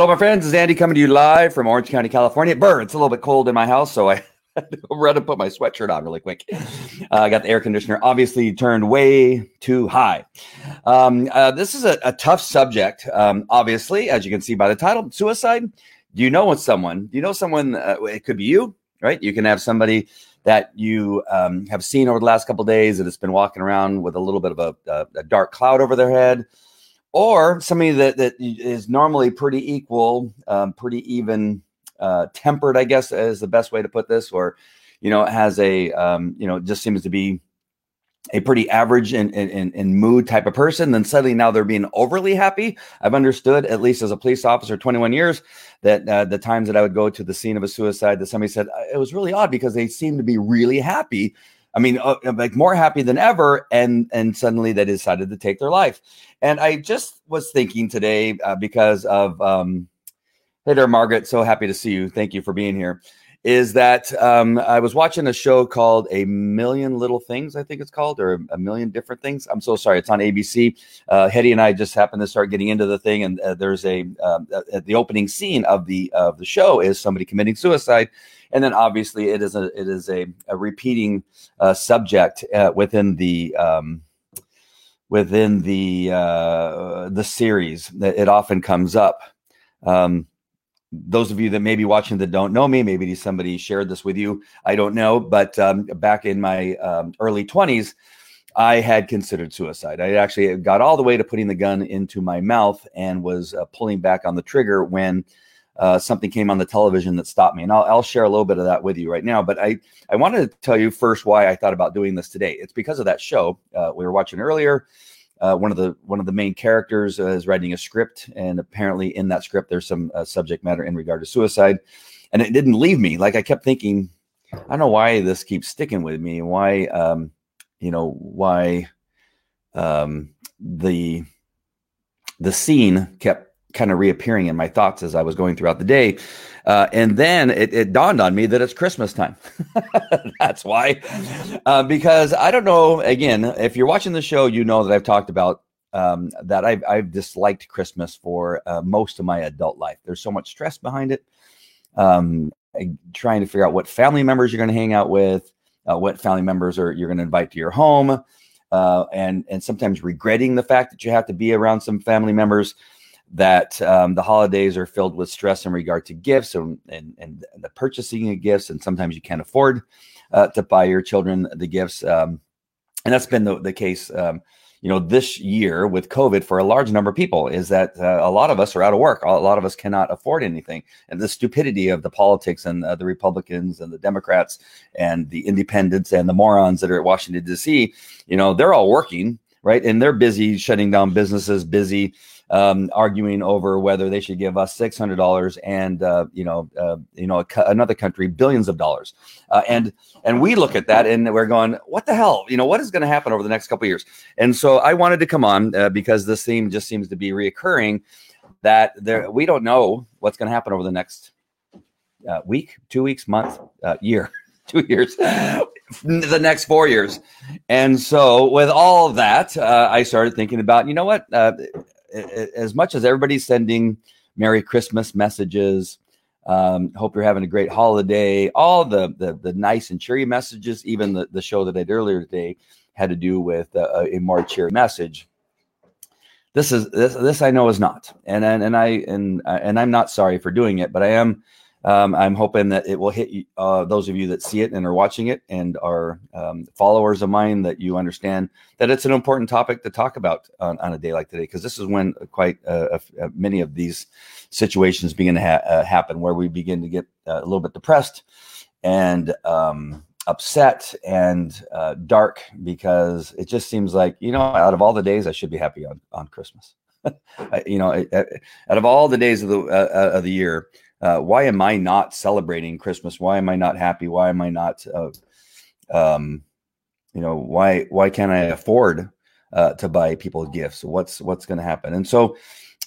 Hello, my friends. This is Andy coming to you live from Orange County, California. Burr, it's a little bit cold in my house, so I had to run and put my sweatshirt on really quick. Uh, I got the air conditioner obviously turned way too high. Um, uh, this is a, a tough subject, um, obviously, as you can see by the title suicide. Do you know someone? Do you know someone? Uh, it could be you, right? You can have somebody that you um, have seen over the last couple days that has been walking around with a little bit of a, a, a dark cloud over their head or somebody that, that is normally pretty equal, um, pretty even uh, tempered, I guess is the best way to put this, or you know has a um, you know just seems to be a pretty average and in, in, in, mood type of person, then suddenly now they're being overly happy. I've understood, at least as a police officer, 21 years, that uh, the times that I would go to the scene of a suicide, that somebody said it was really odd because they seemed to be really happy I mean, uh, like more happy than ever, and and suddenly they decided to take their life. And I just was thinking today uh, because of um, hey there, Margaret. So happy to see you. Thank you for being here. Is that um, I was watching a show called A Million Little Things, I think it's called, or A Million Different Things. I'm so sorry, it's on ABC. Uh, Hetty and I just happened to start getting into the thing, and uh, there's a um, uh, the opening scene of the of the show is somebody committing suicide and then obviously it is a it is a, a repeating uh, subject uh, within the um, within the uh, the series. That it often comes up. Um, those of you that may be watching that don't know me, maybe somebody shared this with you. I don't know, but um, back in my um, early twenties. I had considered suicide. I actually got all the way to putting the gun into my mouth and was uh, pulling back on the trigger when uh, something came on the television that stopped me. And I'll, I'll, share a little bit of that with you right now. But I, I wanted to tell you first why I thought about doing this today. It's because of that show uh, we were watching earlier. Uh, one of the one of the main characters uh, is writing a script, and apparently in that script there's some uh, subject matter in regard to suicide, and it didn't leave me. Like I kept thinking, I don't know why this keeps sticking with me. Why, um, you know, why um, the the scene kept kind of reappearing in my thoughts as I was going throughout the day. Uh, and then it, it, dawned on me that it's Christmas time. That's why. Uh, because I don't know, again, if you're watching the show, you know that I've talked about um, that I've, I've, disliked Christmas for uh, most of my adult life. There's so much stress behind it. Um, trying to figure out what family members you're going to hang out with, uh, what family members are you're going to invite to your home. Uh, and and sometimes regretting the fact that you have to be around some family members that um, the holidays are filled with stress in regard to gifts and, and, and the purchasing of gifts, and sometimes you can't afford uh, to buy your children the gifts. Um, and that's been the, the case, um, you know, this year with COVID for a large number of people is that uh, a lot of us are out of work. A lot of us cannot afford anything. And the stupidity of the politics and uh, the Republicans and the Democrats and the independents and the morons that are at Washington, D.C., you know, they're all working, right? And they're busy shutting down businesses, busy um, arguing over whether they should give us six hundred dollars and uh, you know uh, you know another country billions of dollars, uh, and and we look at that and we're going, what the hell? You know what is going to happen over the next couple years? And so I wanted to come on uh, because this theme just seems to be reoccurring. That there we don't know what's going to happen over the next uh, week, two weeks, month, uh, year. two years, the next four years. And so, with all that, uh, I started thinking about, you know what? Uh, as much as everybody's sending Merry Christmas messages, um, hope you're having a great holiday, all the, the, the nice and cheery messages, even the, the show that I did earlier today had to do with uh, a more cheery message. This is this this I know is not, and and, and I and and I'm not sorry for doing it, but I am um, I'm hoping that it will hit uh, those of you that see it and are watching it and are um, followers of mine that you understand that it's an important topic to talk about on, on a day like today because this is when quite uh, uh, many of these situations begin to ha- uh, happen where we begin to get uh, a little bit depressed and um, upset and uh, dark because it just seems like you know out of all the days I should be happy on on Christmas. you know, out of all the days of the of the year uh, why am I not celebrating Christmas? Why am I not happy? Why am I not, uh, um, you know, why why can't I afford uh, to buy people gifts? What's what's going to happen? And so,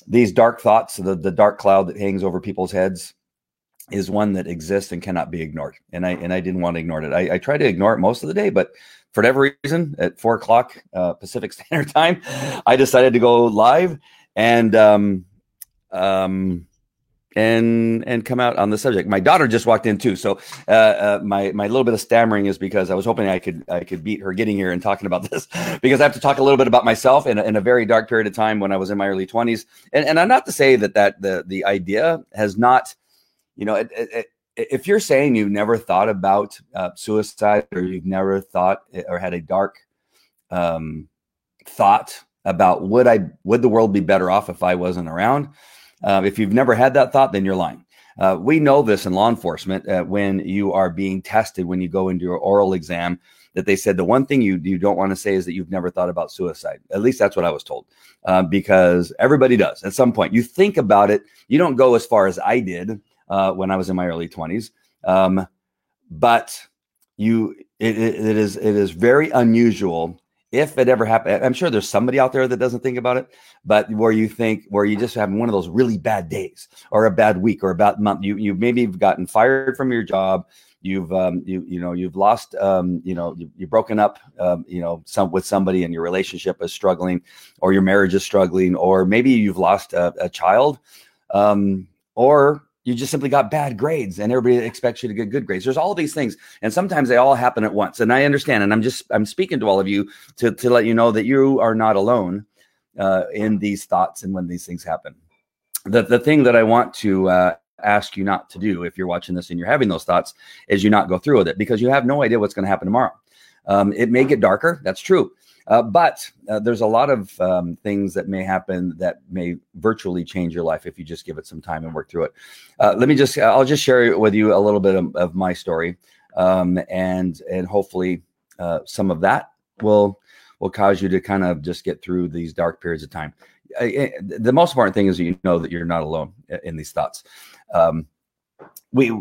these dark thoughts, the the dark cloud that hangs over people's heads, is one that exists and cannot be ignored. And I and I didn't want to ignore it. I, I try to ignore it most of the day, but for whatever reason, at four o'clock uh, Pacific Standard Time, I decided to go live and um, um, and and come out on the subject. My daughter just walked in too, so uh, uh, my my little bit of stammering is because I was hoping I could I could beat her getting here and talking about this because I have to talk a little bit about myself in a, in a very dark period of time when I was in my early twenties, and and I'm not to say that that the the idea has not, you know, it, it, if you're saying you've never thought about uh, suicide or you've never thought or had a dark um, thought about would I would the world be better off if I wasn't around? Uh, if you've never had that thought, then you're lying. Uh, we know this in law enforcement uh, when you are being tested when you go into your oral exam that they said the one thing you you don't want to say is that you've never thought about suicide. At least that's what I was told, uh, because everybody does at some point. You think about it. You don't go as far as I did uh, when I was in my early twenties, um, but you it, it is it is very unusual if it ever happened, I'm sure there's somebody out there that doesn't think about it, but where you think, where you just have one of those really bad days or a bad week or a bad month, you you maybe have gotten fired from your job, you've um, you you know you've lost um, you know you, you've broken up um, you know some with somebody and your relationship is struggling, or your marriage is struggling, or maybe you've lost a, a child, um, or you just simply got bad grades and everybody expects you to get good grades. There's all these things and sometimes they all happen at once. And i understand and i'm just i'm speaking to all of you to, to let you know that you are not alone uh, in these thoughts and when these things happen. The, the thing that i want to uh, ask you not to do if you're watching this and you're having those thoughts is you not go through with it because you have no idea what's going to happen tomorrow. Um, it may get darker that's true uh, but uh, there's a lot of um, things that may happen that may virtually change your life if you just give it some time and work through it. Uh, let me just, I'll just share with you a little bit of, of my story, um, and and hopefully uh, some of that will will cause you to kind of just get through these dark periods of time. the most important thing is you know that you're not alone in these thoughts. Um, we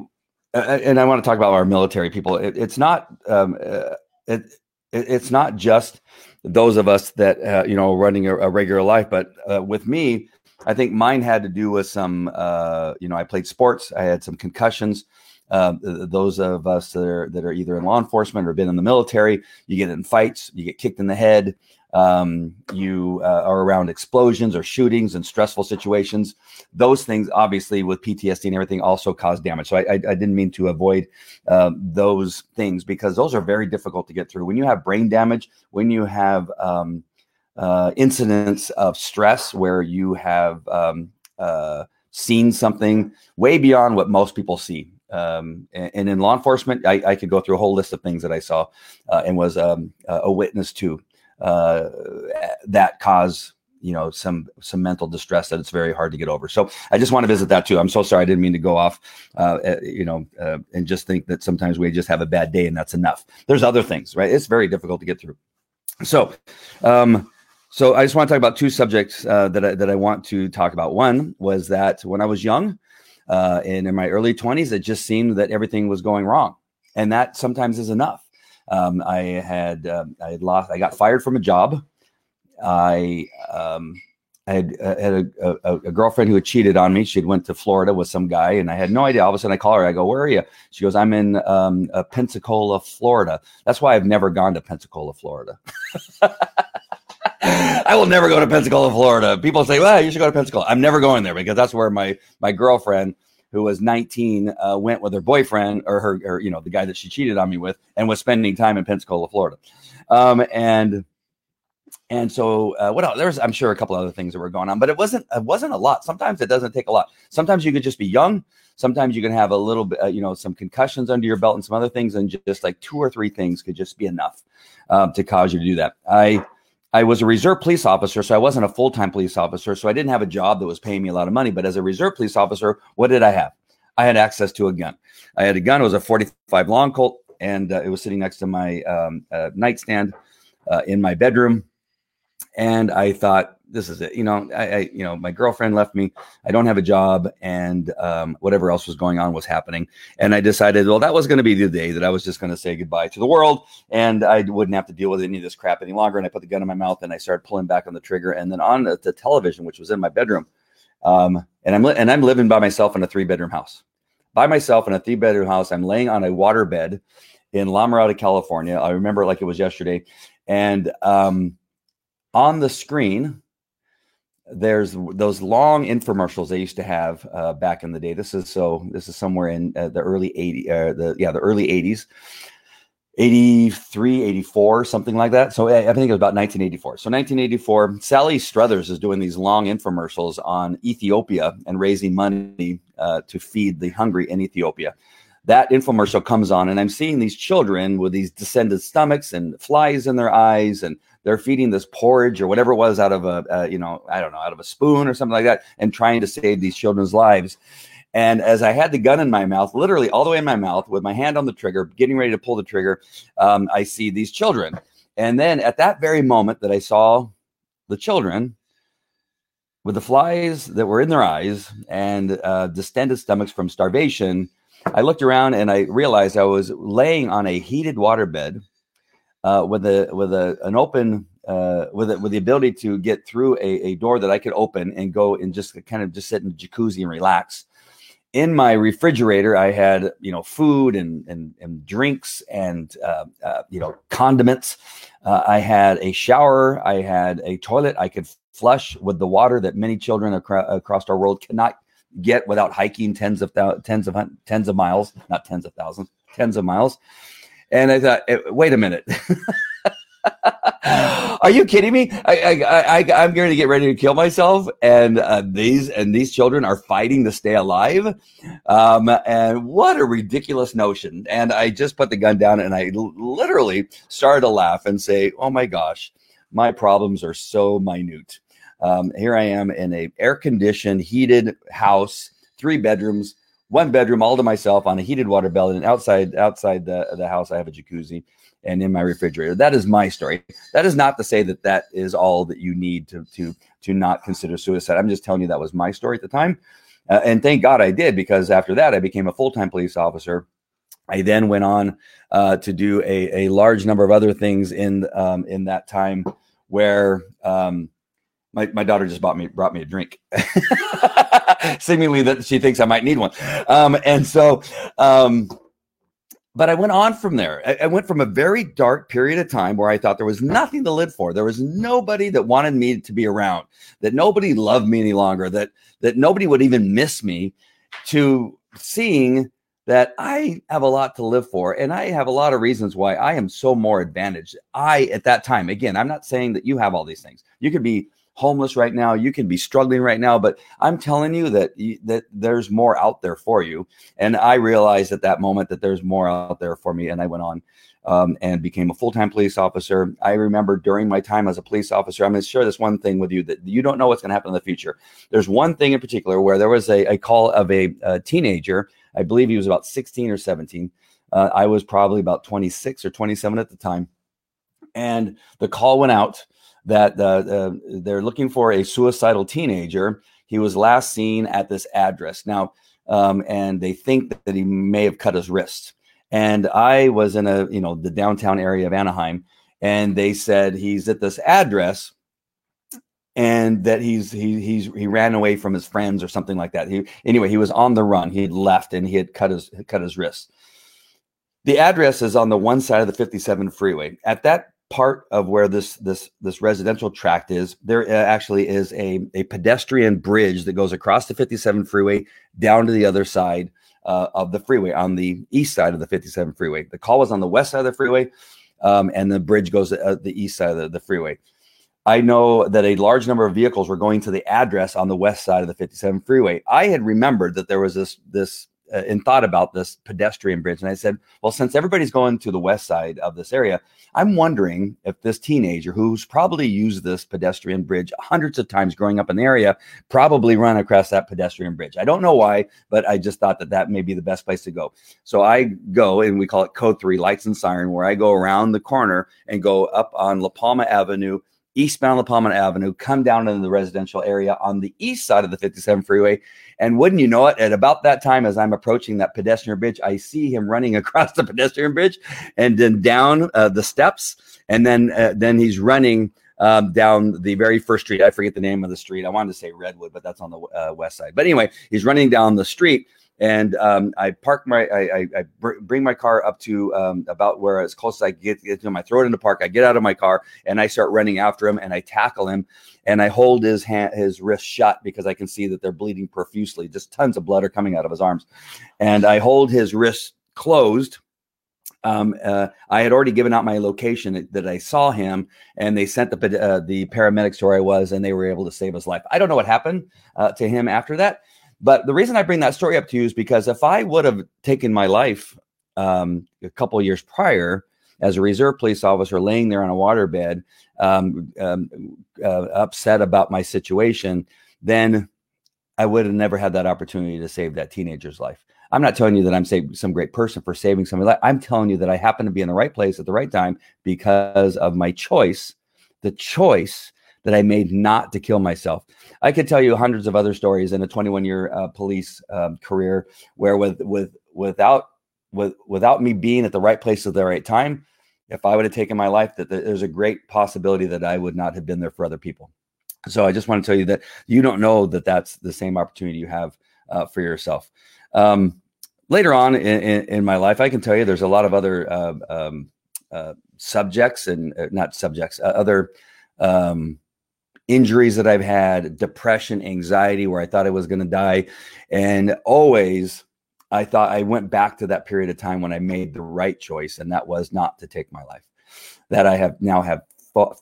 and I want to talk about our military people. It, it's not um, uh, it, it's not just those of us that uh, you know running a, a regular life but uh, with me i think mine had to do with some uh, you know i played sports i had some concussions uh, those of us that are that are either in law enforcement or been in the military you get in fights you get kicked in the head um, you uh, are around explosions or shootings and stressful situations. Those things, obviously, with PTSD and everything, also cause damage. So I, I, I didn't mean to avoid uh, those things because those are very difficult to get through. When you have brain damage, when you have um, uh, incidents of stress where you have um, uh, seen something way beyond what most people see. Um, and, and, in law enforcement, I, I, could go through a whole list of things that I saw uh, and was um, a witness to uh, that cause you know some some mental distress that it's very hard to get over. So i just want to visit that too. I'm so sorry i didn't mean to go off uh, you know uh, and just think that sometimes we just have a bad day and that's enough. There's other things right? It's very difficult to get through. So um so i just want to talk about two subjects uh, that I, that i want to talk about. One was that when i was young uh, and in my early 20s it just seemed that everything was going wrong and that sometimes is enough um, I had um, I had lost. I got fired from a job. I um, I had, uh, had a, a, a, girlfriend who had cheated on me. She'd went to Florida with some guy, and I had no idea. All of a sudden, I call her. I go, "Where are you?" She goes, "I'm in um, uh, Pensacola, Florida." That's why I've never gone to Pensacola, Florida. I will never go to Pensacola, Florida. People say, "Well, you should go to Pensacola." I'm never going there because that's where my my girlfriend who was 19 uh, went with her boyfriend or her, or, you know, the guy that she cheated on me with and was spending time in Pensacola, Florida. Um, and, and so uh, what else? There's, I'm sure, a couple other things that were going on, but it wasn't, it wasn't a lot. Sometimes it doesn't take a lot. Sometimes you could just be young. Sometimes you can have a little bit, uh, you know, some concussions under your belt and some other things, and just like two or three things could just be enough um, to cause you to do that. I, I was a reserve police officer, so I wasn't a full time police officer. So I didn't have a job that was paying me a lot of money. But as a reserve police officer, what did I have? I had access to a gun. I had a gun. It was a 45 long Colt, and uh, it was sitting next to my um, uh, nightstand uh, in my bedroom. And I thought, this is it. You know, I, I, you know, my girlfriend left me. I don't have a job, and um, whatever else was going on was happening. And I decided, well, that was going to be the day that I was just going to say goodbye to the world, and I wouldn't have to deal with any of this crap any longer. And I put the gun in my mouth, and I started pulling back on the trigger. And then on the, the television, which was in my bedroom, um, and I'm li- and I'm living by myself in a three bedroom house, by myself in a three bedroom house. I'm laying on a waterbed in La Mirada, California. I remember it like it was yesterday, and um, on the screen there's those long infomercials they used to have uh, back in the day. This is so. This is somewhere in uh, the early 80s. Uh, the yeah, the early 80s. 83, 84, something like that. So I, I think it was about 1984. So 1984, Sally Struthers is doing these long infomercials on Ethiopia and raising money uh, to feed the hungry in Ethiopia. That infomercial comes on, and I'm seeing these children with these distended stomachs and flies in their eyes, and they're feeding this porridge or whatever it was out of a, uh, you know, I don't know, out of a spoon or something like that, and trying to save these children's lives. And as I had the gun in my mouth, literally all the way in my mouth, with my hand on the trigger, getting ready to pull the trigger, um, I see these children. And then at that very moment that I saw the children with the flies that were in their eyes and uh, distended stomachs from starvation, I looked around and I realized I was laying on a heated waterbed uh, with a with a an open uh, with it with the ability to get through a, a door that I could open and go and just kind of just sit in the jacuzzi and relax in my refrigerator, I had you know food and and, and drinks and uh, uh, you know condiments. Uh, I had a shower. I had a toilet I could flush with the water that many children acro- across our world cannot get without hiking tens of thou- tens of tens of miles, not tens of thousands, tens of miles. And I thought, eh, wait a minute. Are you kidding me? I, I, am going to get ready to kill myself, and uh, these and these children are fighting to stay alive. Um, and what a ridiculous notion! And I just put the gun down, and I l- literally started to laugh and say, "Oh my gosh, my problems are so minute." Um, here I am in a air-conditioned, heated house, three bedrooms, one bedroom all to myself on a heated water belly, and outside outside the the house I have a jacuzzi and in my refrigerator. That is my story. That is not to say that that is all that you need to to to not consider suicide. I'm just telling you that was my story at the time, uh, and thank God I did because after that I became a full time police officer. I then went on uh, to do a, a large number of other things in um, in that time where um, my, my daughter just bought me brought me a drink seemingly that she thinks i might need one um, and so um, but I went on from there. I, I, went from a very dark period of time where I thought there was nothing to live for. There was nobody that wanted me to be around, that nobody loved me any longer, that that nobody would even miss me, to seeing that I have a lot to live for and I have a lot of reasons why I am so more advantaged. I at that time, again, I'm not saying that you have all these things. You could be homeless right now. You can be struggling right now but i'm telling you that that there's more out there for you. And i realized at that moment that there's more out there for me and i went on um, and became a full-time police officer. I remember during my time as a police officer i'm going to share this one thing with you that you don't know what's going to happen in the future. There's one thing in particular where there was a, a call of a, a, teenager. I believe he was about 16 or 17 uh, i was probably about 26 or 27 at the time. And the call went out that uh, uh, they're looking for a suicidal teenager. He was last seen at this address now, um, and they think that he may have cut his wrist. And I was in a you know the downtown area of Anaheim, and they said he's at this address and that he's he he's he ran away from his friends or something like that. He anyway, he was on the run. He had left and he had cut his cut his wrist. The address is on the one side of the 57 freeway. At that part of where this this this residential tract is there uh, actually is a, a pedestrian bridge that goes across the 57 freeway down to the other side uh, of the freeway on the east side of the 57 freeway. The call was on the west side of the freeway um, and the bridge goes to uh, the east side of the, the freeway. I know that a large number of vehicles were going to the address on the west side of the 57 freeway. I had remembered that there was this this uh, and thought about this pedestrian bridge. And I said, well, since everybody's going to the west side of this area, I'm wondering if this teenager who's probably used this pedestrian bridge hundreds of times growing up in the area probably run across that pedestrian bridge. I don't know why, but I just thought that that may be the best place to go. So I go and we call it code three lights and siren, where I go around the corner and go up on La Palma Avenue eastbound La Palma Avenue, come down into the residential area on the east side of the 57 freeway. And wouldn't you know it, at about that time, as I'm approaching that pedestrian bridge, I see him running across the pedestrian bridge and then down uh, the steps. And then, uh, then he's running um, down the very first street. I forget the name of the street. I wanted to say Redwood, but that's on the uh, west side. But anyway, he's running down the street and um, I park my I, I, I br- bring my car up to um, about where as close as I get, to him. I throw it in the park. I get out of my car and I start running after him and I tackle him and I hold his hand his wrist shut because I can see that they're bleeding profusely. Just tons of blood are coming out of his arms, and I hold his wrist closed um, uh, I had already given out my location that, that I saw him, and they sent the uh, the paramedics to where I was, and they were able to save his life. I don't know what happened uh, to him after that, but the reason I bring that story up to you is because if I would have taken my life um, a couple years prior as a reserve police officer, laying there on a waterbed, um, um, uh, upset about my situation, then I would have never had that opportunity to save that teenager's life. I'm not telling you that I'm some great person for saving somebody. Like I'm telling you that I happen to be in the right place at the right time because of my choice, the choice that I made not to kill myself. I could tell you hundreds of other stories in a 21 year uh, police um, career where with with without with without me being at the right place at the right time, if I would have taken my life, that there's a great possibility that I would not have been there for other people. So I just want to tell you that you don't know that that's the same opportunity you have uh, for yourself. Um, later on in, in, in, my life, I can tell you there's a lot of other uh, um, uh, subjects and uh, not subjects, uh, other um, injuries that I've had, depression, anxiety, where I thought I was going to die. And always I thought I went back to that period of time when I made the right choice, and that was not to take my life. That I have now have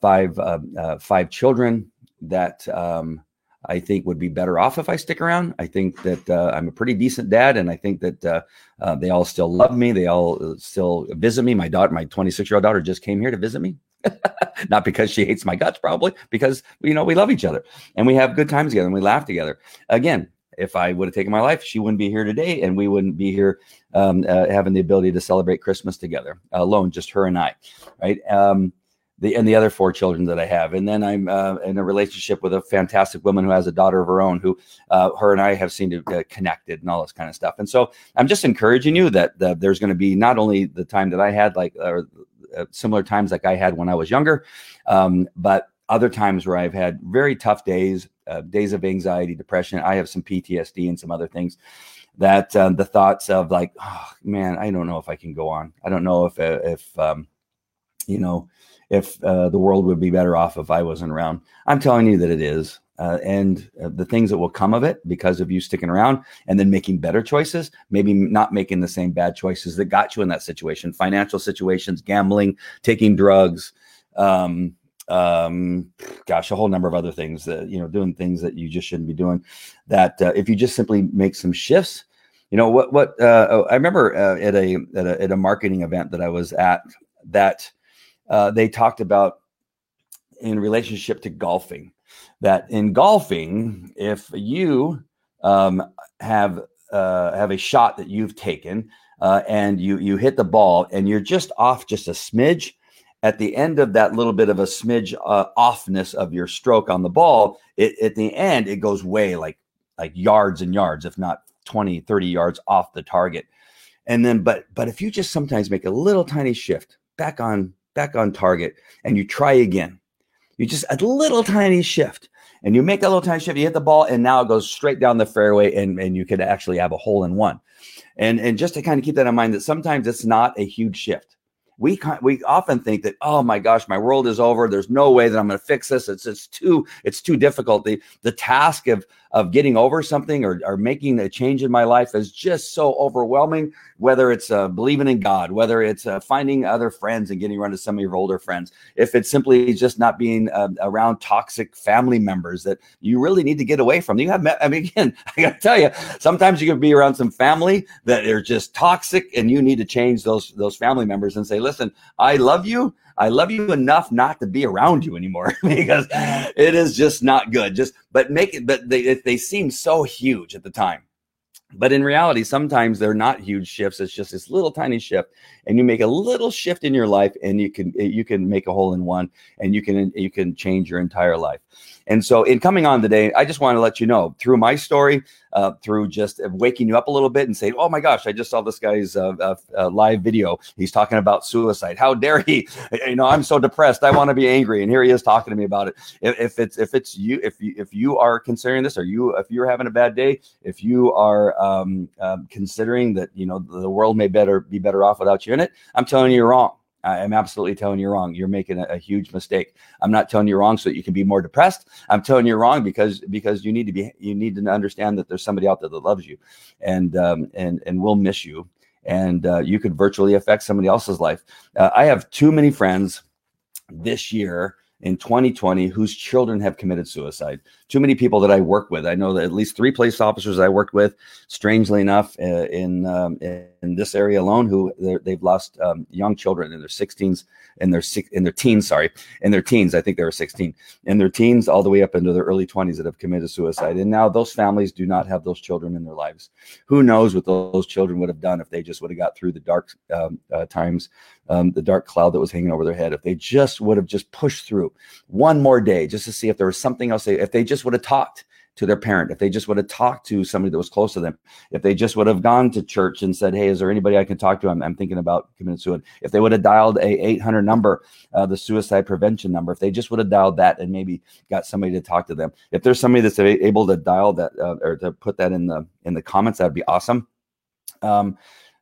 five um, uh, five children that um, I think would be better off if I stick around. I think that uh, I'm a pretty decent dad, and I think that uh, uh, they all still love me. They all uh, still visit me. My daughter, my 26 year old daughter, just came here to visit me. Not because she hates my guts, probably because you know we love each other and we have good times together and we laugh together. Again, if I would have taken my life, she wouldn't be here today, and we wouldn't be here um, uh, having the ability to celebrate Christmas together alone, just her and I, right? Um, the and the other four children that I have, and then I'm uh, in a relationship with a fantastic woman who has a daughter of her own, who uh, her and I have seemed to uh, connected and all this kind of stuff. And so I'm just encouraging you that, that there's going to be not only the time that I had, like or similar times like I had when I was younger, um, but other times where I've had very tough days, uh, days of anxiety, depression. I have some PTSD and some other things that um, the thoughts of like, oh, man, I don't know if I can go on. I don't know if if um, you know if uh, the world would be better off if I wasn't around. I'm telling you that it is. Uh, and uh, the things that will come of it because of you sticking around and then making better choices, maybe not making the same bad choices that got you in that situation, financial situations, gambling, taking drugs, um, um, gosh, a whole number of other things that, you know, doing things that you just shouldn't be doing that uh, if you just simply make some shifts, you know, what, what, uh, oh, I remember uh, at a, at a, at a marketing event that I was at that, uh, they talked about in relationship to golfing that in golfing, if you um, have uh, have a shot that you've taken uh, and you you hit the ball and you're just off just a smidge at the end of that little bit of a smidge uh, offness of your stroke on the ball it, at the end it goes way like like yards and yards if not 20 30 yards off the target and then but but if you just sometimes make a little tiny shift back on back on target and you try again. You just a little tiny shift. And you make that little tiny shift, you hit the ball, and now it goes straight down the fairway, and, and you could actually have a hole in one. And and just to kind of keep that in mind, that sometimes it's not a huge shift. We we often think that oh my gosh my world is over. There's no way that i'm going to fix this. It's it's too it's too difficult the the task of of getting over something or, or making a change in my life is just so overwhelming whether it's uh, believing in god whether it's uh, finding other friends and getting around to some of your older friends if it's simply just not being uh, around toxic family members that you really need to get away from you have met, i mean again i gotta tell you sometimes you can be around some family that are just toxic and you need to change those those family members and say listen, I love you. I love you enough not to be around you anymore because it is just not good. Just, but make it, but they, they seem so huge at the time. But in reality, sometimes they're not huge shifts. It's just this little tiny shift, and you make a little shift in your life, and you can you can make a hole in one, and you can you can change your entire life. And so, in coming on today, I just want to let you know through my story, uh, through just waking you up a little bit and saying, "Oh my gosh, I just saw this guy's uh, uh, uh, live video. He's talking about suicide. How dare he? You know, I'm so depressed. I want to be angry, and here he is talking to me about it. If, if it's if it's you, if you if you are considering this, or you if you're having a bad day, if you are um, um, considering that you know the world may better be better off without you in it, I'm telling you, you're wrong. I'm absolutely telling you wrong. You're making a, a, huge mistake. I'm not telling you wrong so that you can be more depressed. I'm telling you wrong because because you need to be you need to understand that there's somebody out there that loves you, and um, and and will miss you, and uh, you could virtually affect somebody else's life. Uh, I have too many friends this year in 2020 whose children have committed suicide. Too many people that I work with. I know that at least three police officers I worked with, strangely enough, uh, in um, in this area alone, who they've lost um, young children in their 16s, in their in their teens. Sorry, in their teens. I think they were 16, in their teens, all the way up into their early 20s that have committed suicide. And now those families do not have those children in their lives. Who knows what those children would have done if they just would have got through the dark um, uh, times, um, the dark cloud that was hanging over their head. If they just would have just pushed through one more day, just to see if there was something else. They, if they just would have talked to their parent, if they just would have talked to somebody that was close to them, if they just would have gone to church and said, "Hey, is there anybody I can talk to? I'm, I'm thinking about committing suicide." If they would have dialed a 800 number, uh, the suicide prevention number, if they just would have dialed that and maybe got somebody to talk to them, if there's somebody that's able to dial that uh, or to put that in the in the comments, that'd be awesome. Um,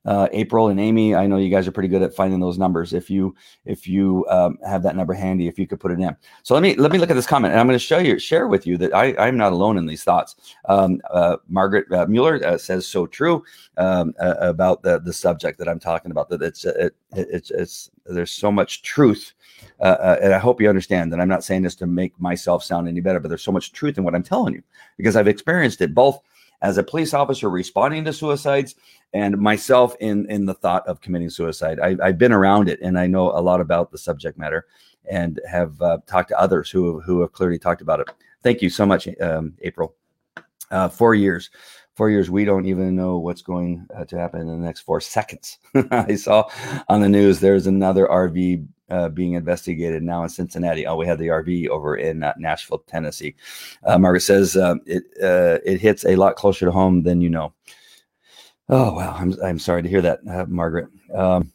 uh, April and Amy, I know you guys are pretty good at finding those numbers. If you if you um, have that number handy, if you could put it in. So let me let me look at this comment, and I'm going to show you share with you that I I'm not alone in these thoughts. Um, uh, Margaret uh, Mueller uh, says so true um, about the the subject that I'm talking about. That it's it, it's it's there's so much truth. Uh, uh, and I hope you understand that I'm not saying this to make myself sound any better, but there's so much truth in what I'm telling you because I've experienced it both as a police officer responding to suicides and myself in in the thought of committing suicide. I, have been around it and I know a lot about the subject matter and have uh, talked to others who who have clearly talked about it. Thank you so much, um, April. Uh, four years, four years. We don't even know what's going uh, to happen in the next four seconds. I saw on the news there's another RV uh, being investigated now in Cincinnati. Oh, we had the RV over in uh, Nashville, Tennessee. Uh, Margaret says uh, it uh, it hits a lot closer to home than you know. Oh wow, I'm I'm sorry to hear that, uh, Margaret. Um,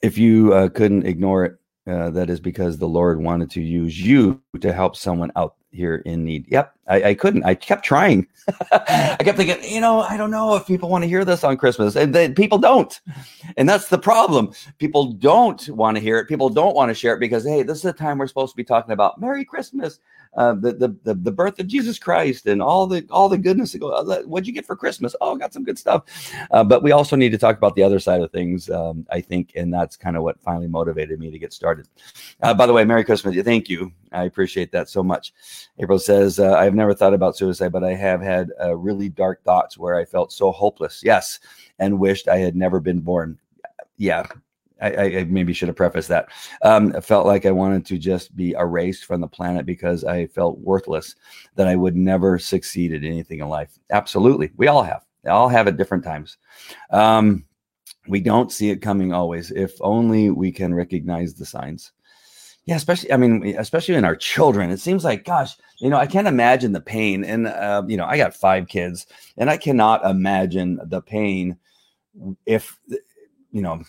if you couldn't ignore it, that is because the Lord wanted to use you to help someone out here in need. Yep, I, I couldn't. I kept trying. I kept thinking, you know, I don't know if people want to hear this on Christmas, and then people don't, and that's the problem. People don't want to hear it. People don't want to share it because hey, this is the time we're supposed to be talking about Merry Christmas uh, the, the, the birth of Jesus Christ and all the all the goodness. Uh, what'd you get for Christmas? Oh, got some good stuff. Uh, but we also need to talk about the other side of things. Um, I think, and that's kind of what finally motivated me to get started. Uh, by the way, Merry Christmas! Thank you. I appreciate that so much. April says, uh, I've never thought about suicide, but I have had really dark thoughts where I felt so hopeless. Yes, and wished I had never been born. Yeah, I, I, maybe should have prefaced that. Um, I felt like I wanted to just be erased from the planet because I felt worthless, that I would never succeed at anything in life. Absolutely. We all have. They all have at different times. Um, we don't see it coming always. If only we can recognize the signs. Yeah, especially, I mean, especially in our children. It seems like, gosh, you know, I can't imagine the pain. And, uh, you know, I got five kids and I cannot imagine the pain if, you know,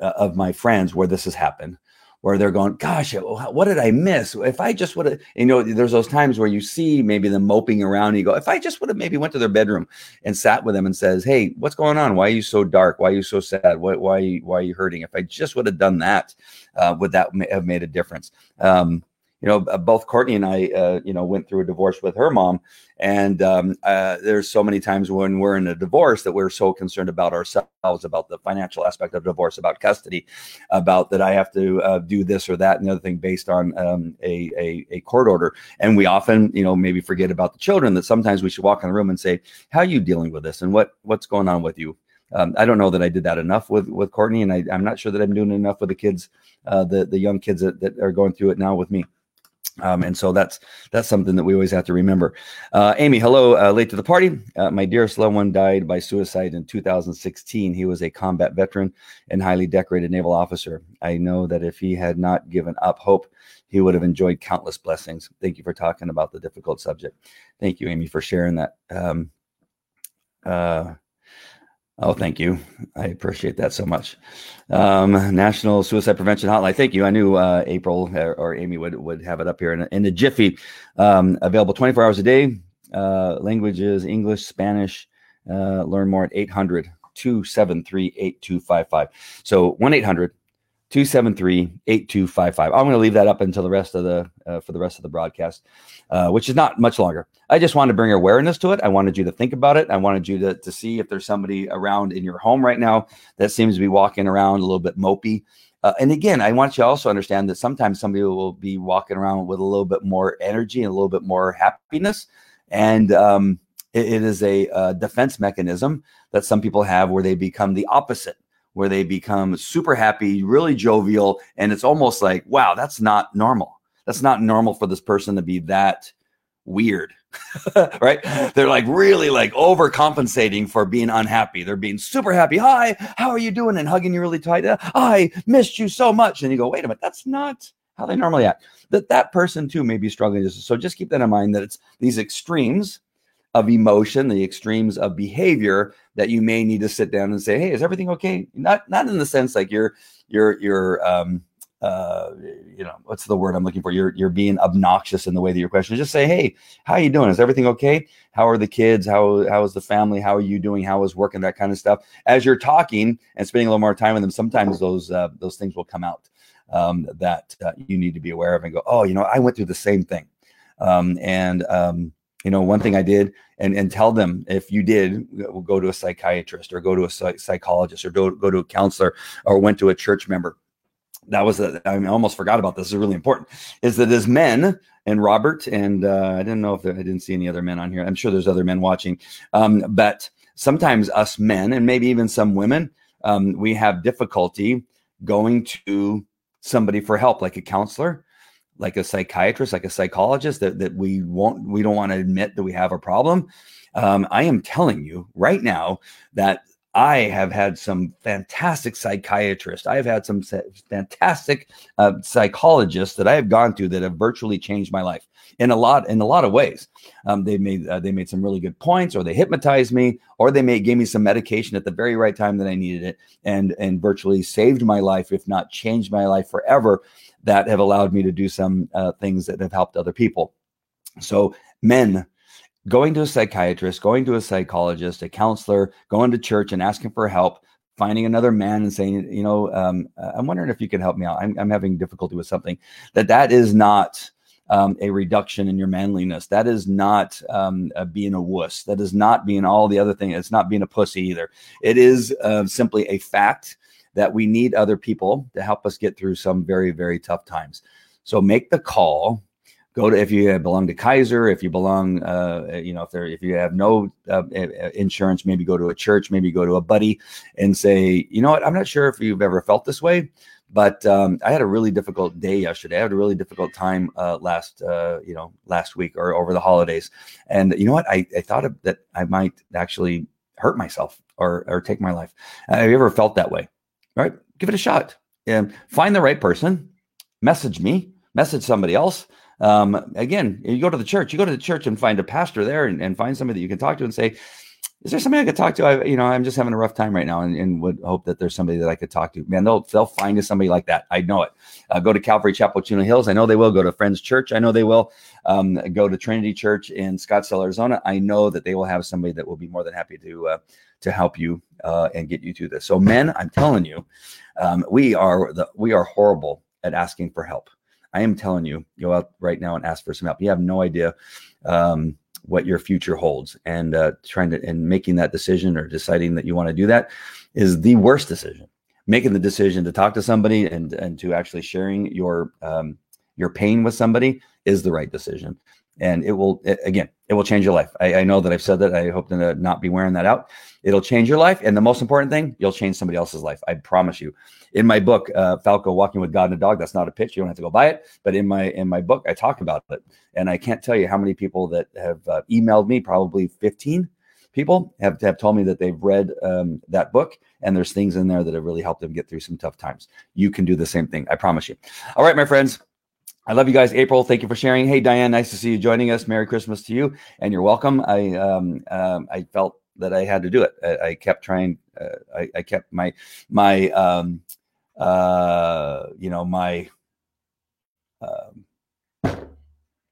uh, of my friends where this has happened where they're going, gosh, what did I miss? If I just would have, you know, there's those times where you see maybe them moping around and you go, if I just would have maybe went to their bedroom and sat with them and says, Hey, what's going on? Why are you so dark? Why are you so sad? Why, why, why are you hurting? If I just would have done that, uh, would that have made a difference? Um, you know, both Courtney and I, uh, you know, went through a divorce with her mom, and um, uh, there's so many times when we're in a divorce that we're so concerned about ourselves, about the financial aspect of divorce, about custody, about that I have to uh, do this or that and the other thing based on um, a, a, a court order, and we often, you know, maybe forget about the children. That sometimes we should walk in the room and say, "How are you dealing with this? And what what's going on with you?" Um, I don't know that I did that enough with with Courtney, and I, am not sure that I'm doing enough with the kids, uh, the the young kids that, that are going through it now with me. Um, and so that's that's something that we always have to remember. Uh, Amy, hello, uh, late to the party. Uh, my dearest loved one died by suicide in 2016. He was a combat veteran and highly decorated naval officer. I know that if he had not given up hope, he would have enjoyed countless blessings. Thank you for talking about the difficult subject. Thank you, Amy, for sharing that. Um, Uh, oh, thank you. I appreciate that so much. Um, National Suicide Prevention Hotline. Thank you. I knew uh, April or, or, Amy would would have it up here in, in the Jiffy. Um, available 24 hours a day. Uh, languages English, Spanish. Uh, learn more at 800 273 8255. So 1 800 273-8255. I'm going to leave that up until the rest of the uh, for the rest of the broadcast, uh, which is not much longer. I just wanted to bring awareness to it. I wanted you to think about it. I wanted you to, to see if there's somebody around in your home right now that seems to be walking around a little bit mopey. Uh, and again, I want you to also understand that sometimes somebody will be walking around with a little bit more energy and a little bit more happiness. And um, it, it is a, a defense mechanism that some people have where they become the opposite where they become super happy, really jovial, and it's almost like, wow, that's not normal. That's not normal for this person to be that weird. right? They're like really like overcompensating for being unhappy. They're being super happy. Hi, how are you doing? And hugging you really tight. Uh, I missed you so much. And you go, wait a minute, that's not how they normally act. That that person too may be struggling. So just keep that in mind that it's these extremes of emotion, the extremes of behavior that you may need to sit down and say, "Hey, is everything okay?" Not not in the sense like you're you're you're um uh you know what's the word I'm looking for? You're you're being obnoxious in the way that your question. Just say, "Hey, how are you doing? Is everything okay? How are the kids? How how is the family? How are you doing? How is work and that kind of stuff?" As you're talking and spending a little more time with them, sometimes those uh, those things will come out um, that uh, you need to be aware of and go, "Oh, you know, I went through the same thing." Um, and um, you know one thing i did and and tell them if you did go to a psychiatrist or go to a psychologist or go, go to a counselor or went to a church member. That was a, I almost forgot about this. this is really important is that as men and robert and uh, i didn't know if there, i didn't see any other men on here. I'm sure there's other men watching. Um, but sometimes us men and maybe even some women um, we have difficulty going to somebody for help like a counselor like a psychiatrist, like a psychologist, that, that we won't, we don't want to admit that we have a problem. Um, I am telling you right now that I have had some fantastic psychiatrists. I have had some fantastic uh, psychologists that I have gone to that have virtually changed my life in a lot in a lot of ways. Um, they made uh, they made some really good points, or they hypnotized me, or they made gave me some medication at the very right time that I needed it, and and virtually saved my life, if not changed my life forever that have allowed me to do some uh, things that have helped other people. So, men going to a psychiatrist, going to a psychologist, a counselor, going to church and asking for help, finding another man and saying, you know, um, I'm wondering if you can help me out. I'm, I'm having difficulty with something. That that is not um, a reduction in your manliness. That is not um, being a wuss. That is not being all the other things. It's not being a pussy either. It is uh, simply a fact that we need other people to help us get through some very, very tough times. So make the call. Go to if you belong to Kaiser, if you belong, uh, you know, if there, if you have no uh, insurance, maybe go to a church, maybe go to a buddy, and say, you know what, I'm not sure if you've ever felt this way, but um, I had a really difficult day yesterday. I had a really difficult time uh, last, uh, you know, last week or over the holidays, and you know what, I, I thought that I might actually hurt myself or or take my life. Have you ever felt that way? Right? Give it a shot and find the right person. Message me, message somebody else. Um, again, you go to the church, you go to the church and find a pastor there and, and find somebody that you can talk to and say, is there somebody I could talk to? I, you know, I'm just having a rough time right now, and, and, would hope that there's somebody that I could talk to. Man, they'll they'll find you somebody like that. I know it. Uh, go to Calvary Chapel, Chino Hills. I know they will. Go to Friends Church. I know they will. Um, go to Trinity Church in Scottsdale, Arizona. I know that they will have somebody that will be more than happy to uh, to help you uh, and get you through this. So, men, I'm telling you, um, we are the we are horrible at asking for help. I am telling you, go out right now and ask for some help. You have no idea um, what your future holds, and uh, trying to and making that decision or deciding that you want to do that is the worst decision. Making the decision to talk to somebody and and to actually sharing your um, your pain with somebody is the right decision. And it will it, again it will change your life. I, I, know that i've said that. I hope to not be wearing that out. It'll change your life. And the most important thing you'll change somebody else's life. I promise you in my book uh, falco walking with god and a dog that's not a pitch you don't have to go buy it but in my in my book i talk about it and i can't tell you how many people that have uh, emailed me probably 15 people have, have told me that they've read um, that book and there's things in there that have really helped them get through some tough times you can do the same thing i promise you all right my friends I love you guys. April, thank you for sharing. Hey, Diane, nice to see you joining us. Merry Christmas to you, and you're welcome. I um, um, I felt that I had to do it. I, I kept trying. Uh, I, I, kept my my um, uh, you know my um,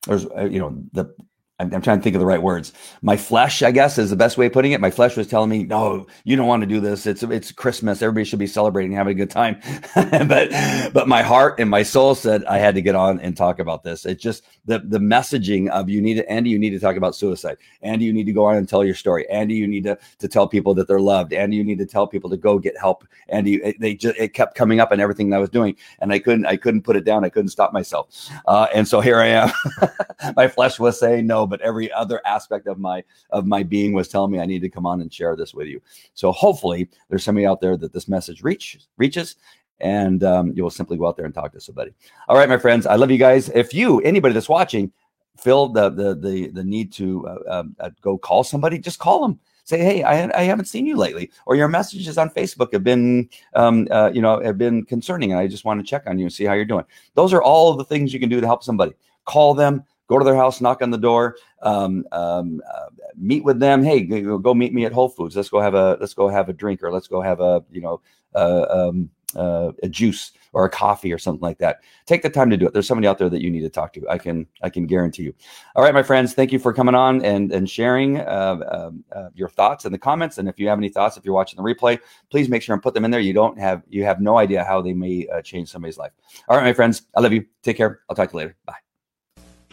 there's uh, you know the I'm, I'm, trying to think of the right words. My flesh, I guess, is the best way of putting it. My flesh was telling me, "No, you don't want to do this. It's it's Christmas. Everybody should be celebrating, having a good time." but but my heart and my soul said I had to get on and talk about this. It's just the the messaging of you need to, Andy, you need to talk about suicide. Andy, you need to go on and tell your story. Andy, you need to to tell people that they're loved. Andy, you need to tell people to go get help. Andy, it, they just it kept coming up in everything that I was doing, and I couldn't I couldn't put it down. I couldn't stop myself. Uh, and so here I am. my flesh was saying no but every other aspect of my of my being was telling me I need to come on and share this with you. So hopefully there's somebody out there that this message reaches reaches and um, you will simply go out there and talk to somebody. All right, my friends, I love you guys. If you, anybody that's watching, feel the the the, the need to uh, um, uh, go call somebody, just call them. Say, hey, I, I haven't seen you lately, or your messages on Facebook have been, um, uh, you know, have been concerning, and I just want to check on you and see how you're doing. Those are all the things you can do to help somebody. Call them, go to their house, knock on the door, um, um, uh, meet with them. Hey, go, meet me at Whole Foods. Let's go have a let's go have a drink, or let's go have a you know uh, um, uh, a juice or a coffee or something like that. Take the time to do it. There's somebody out there that you need to talk to. I can I can guarantee you. All right, my friends, thank you for coming on and and sharing uh, um, uh, your thoughts in the comments. And if you have any thoughts, if you're watching the replay, please make sure and put them in there. You don't have you have no idea how they may uh, change somebody's life. All right, my friends, I love you. Take care. I'll talk to you later. Bye.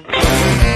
Thank you.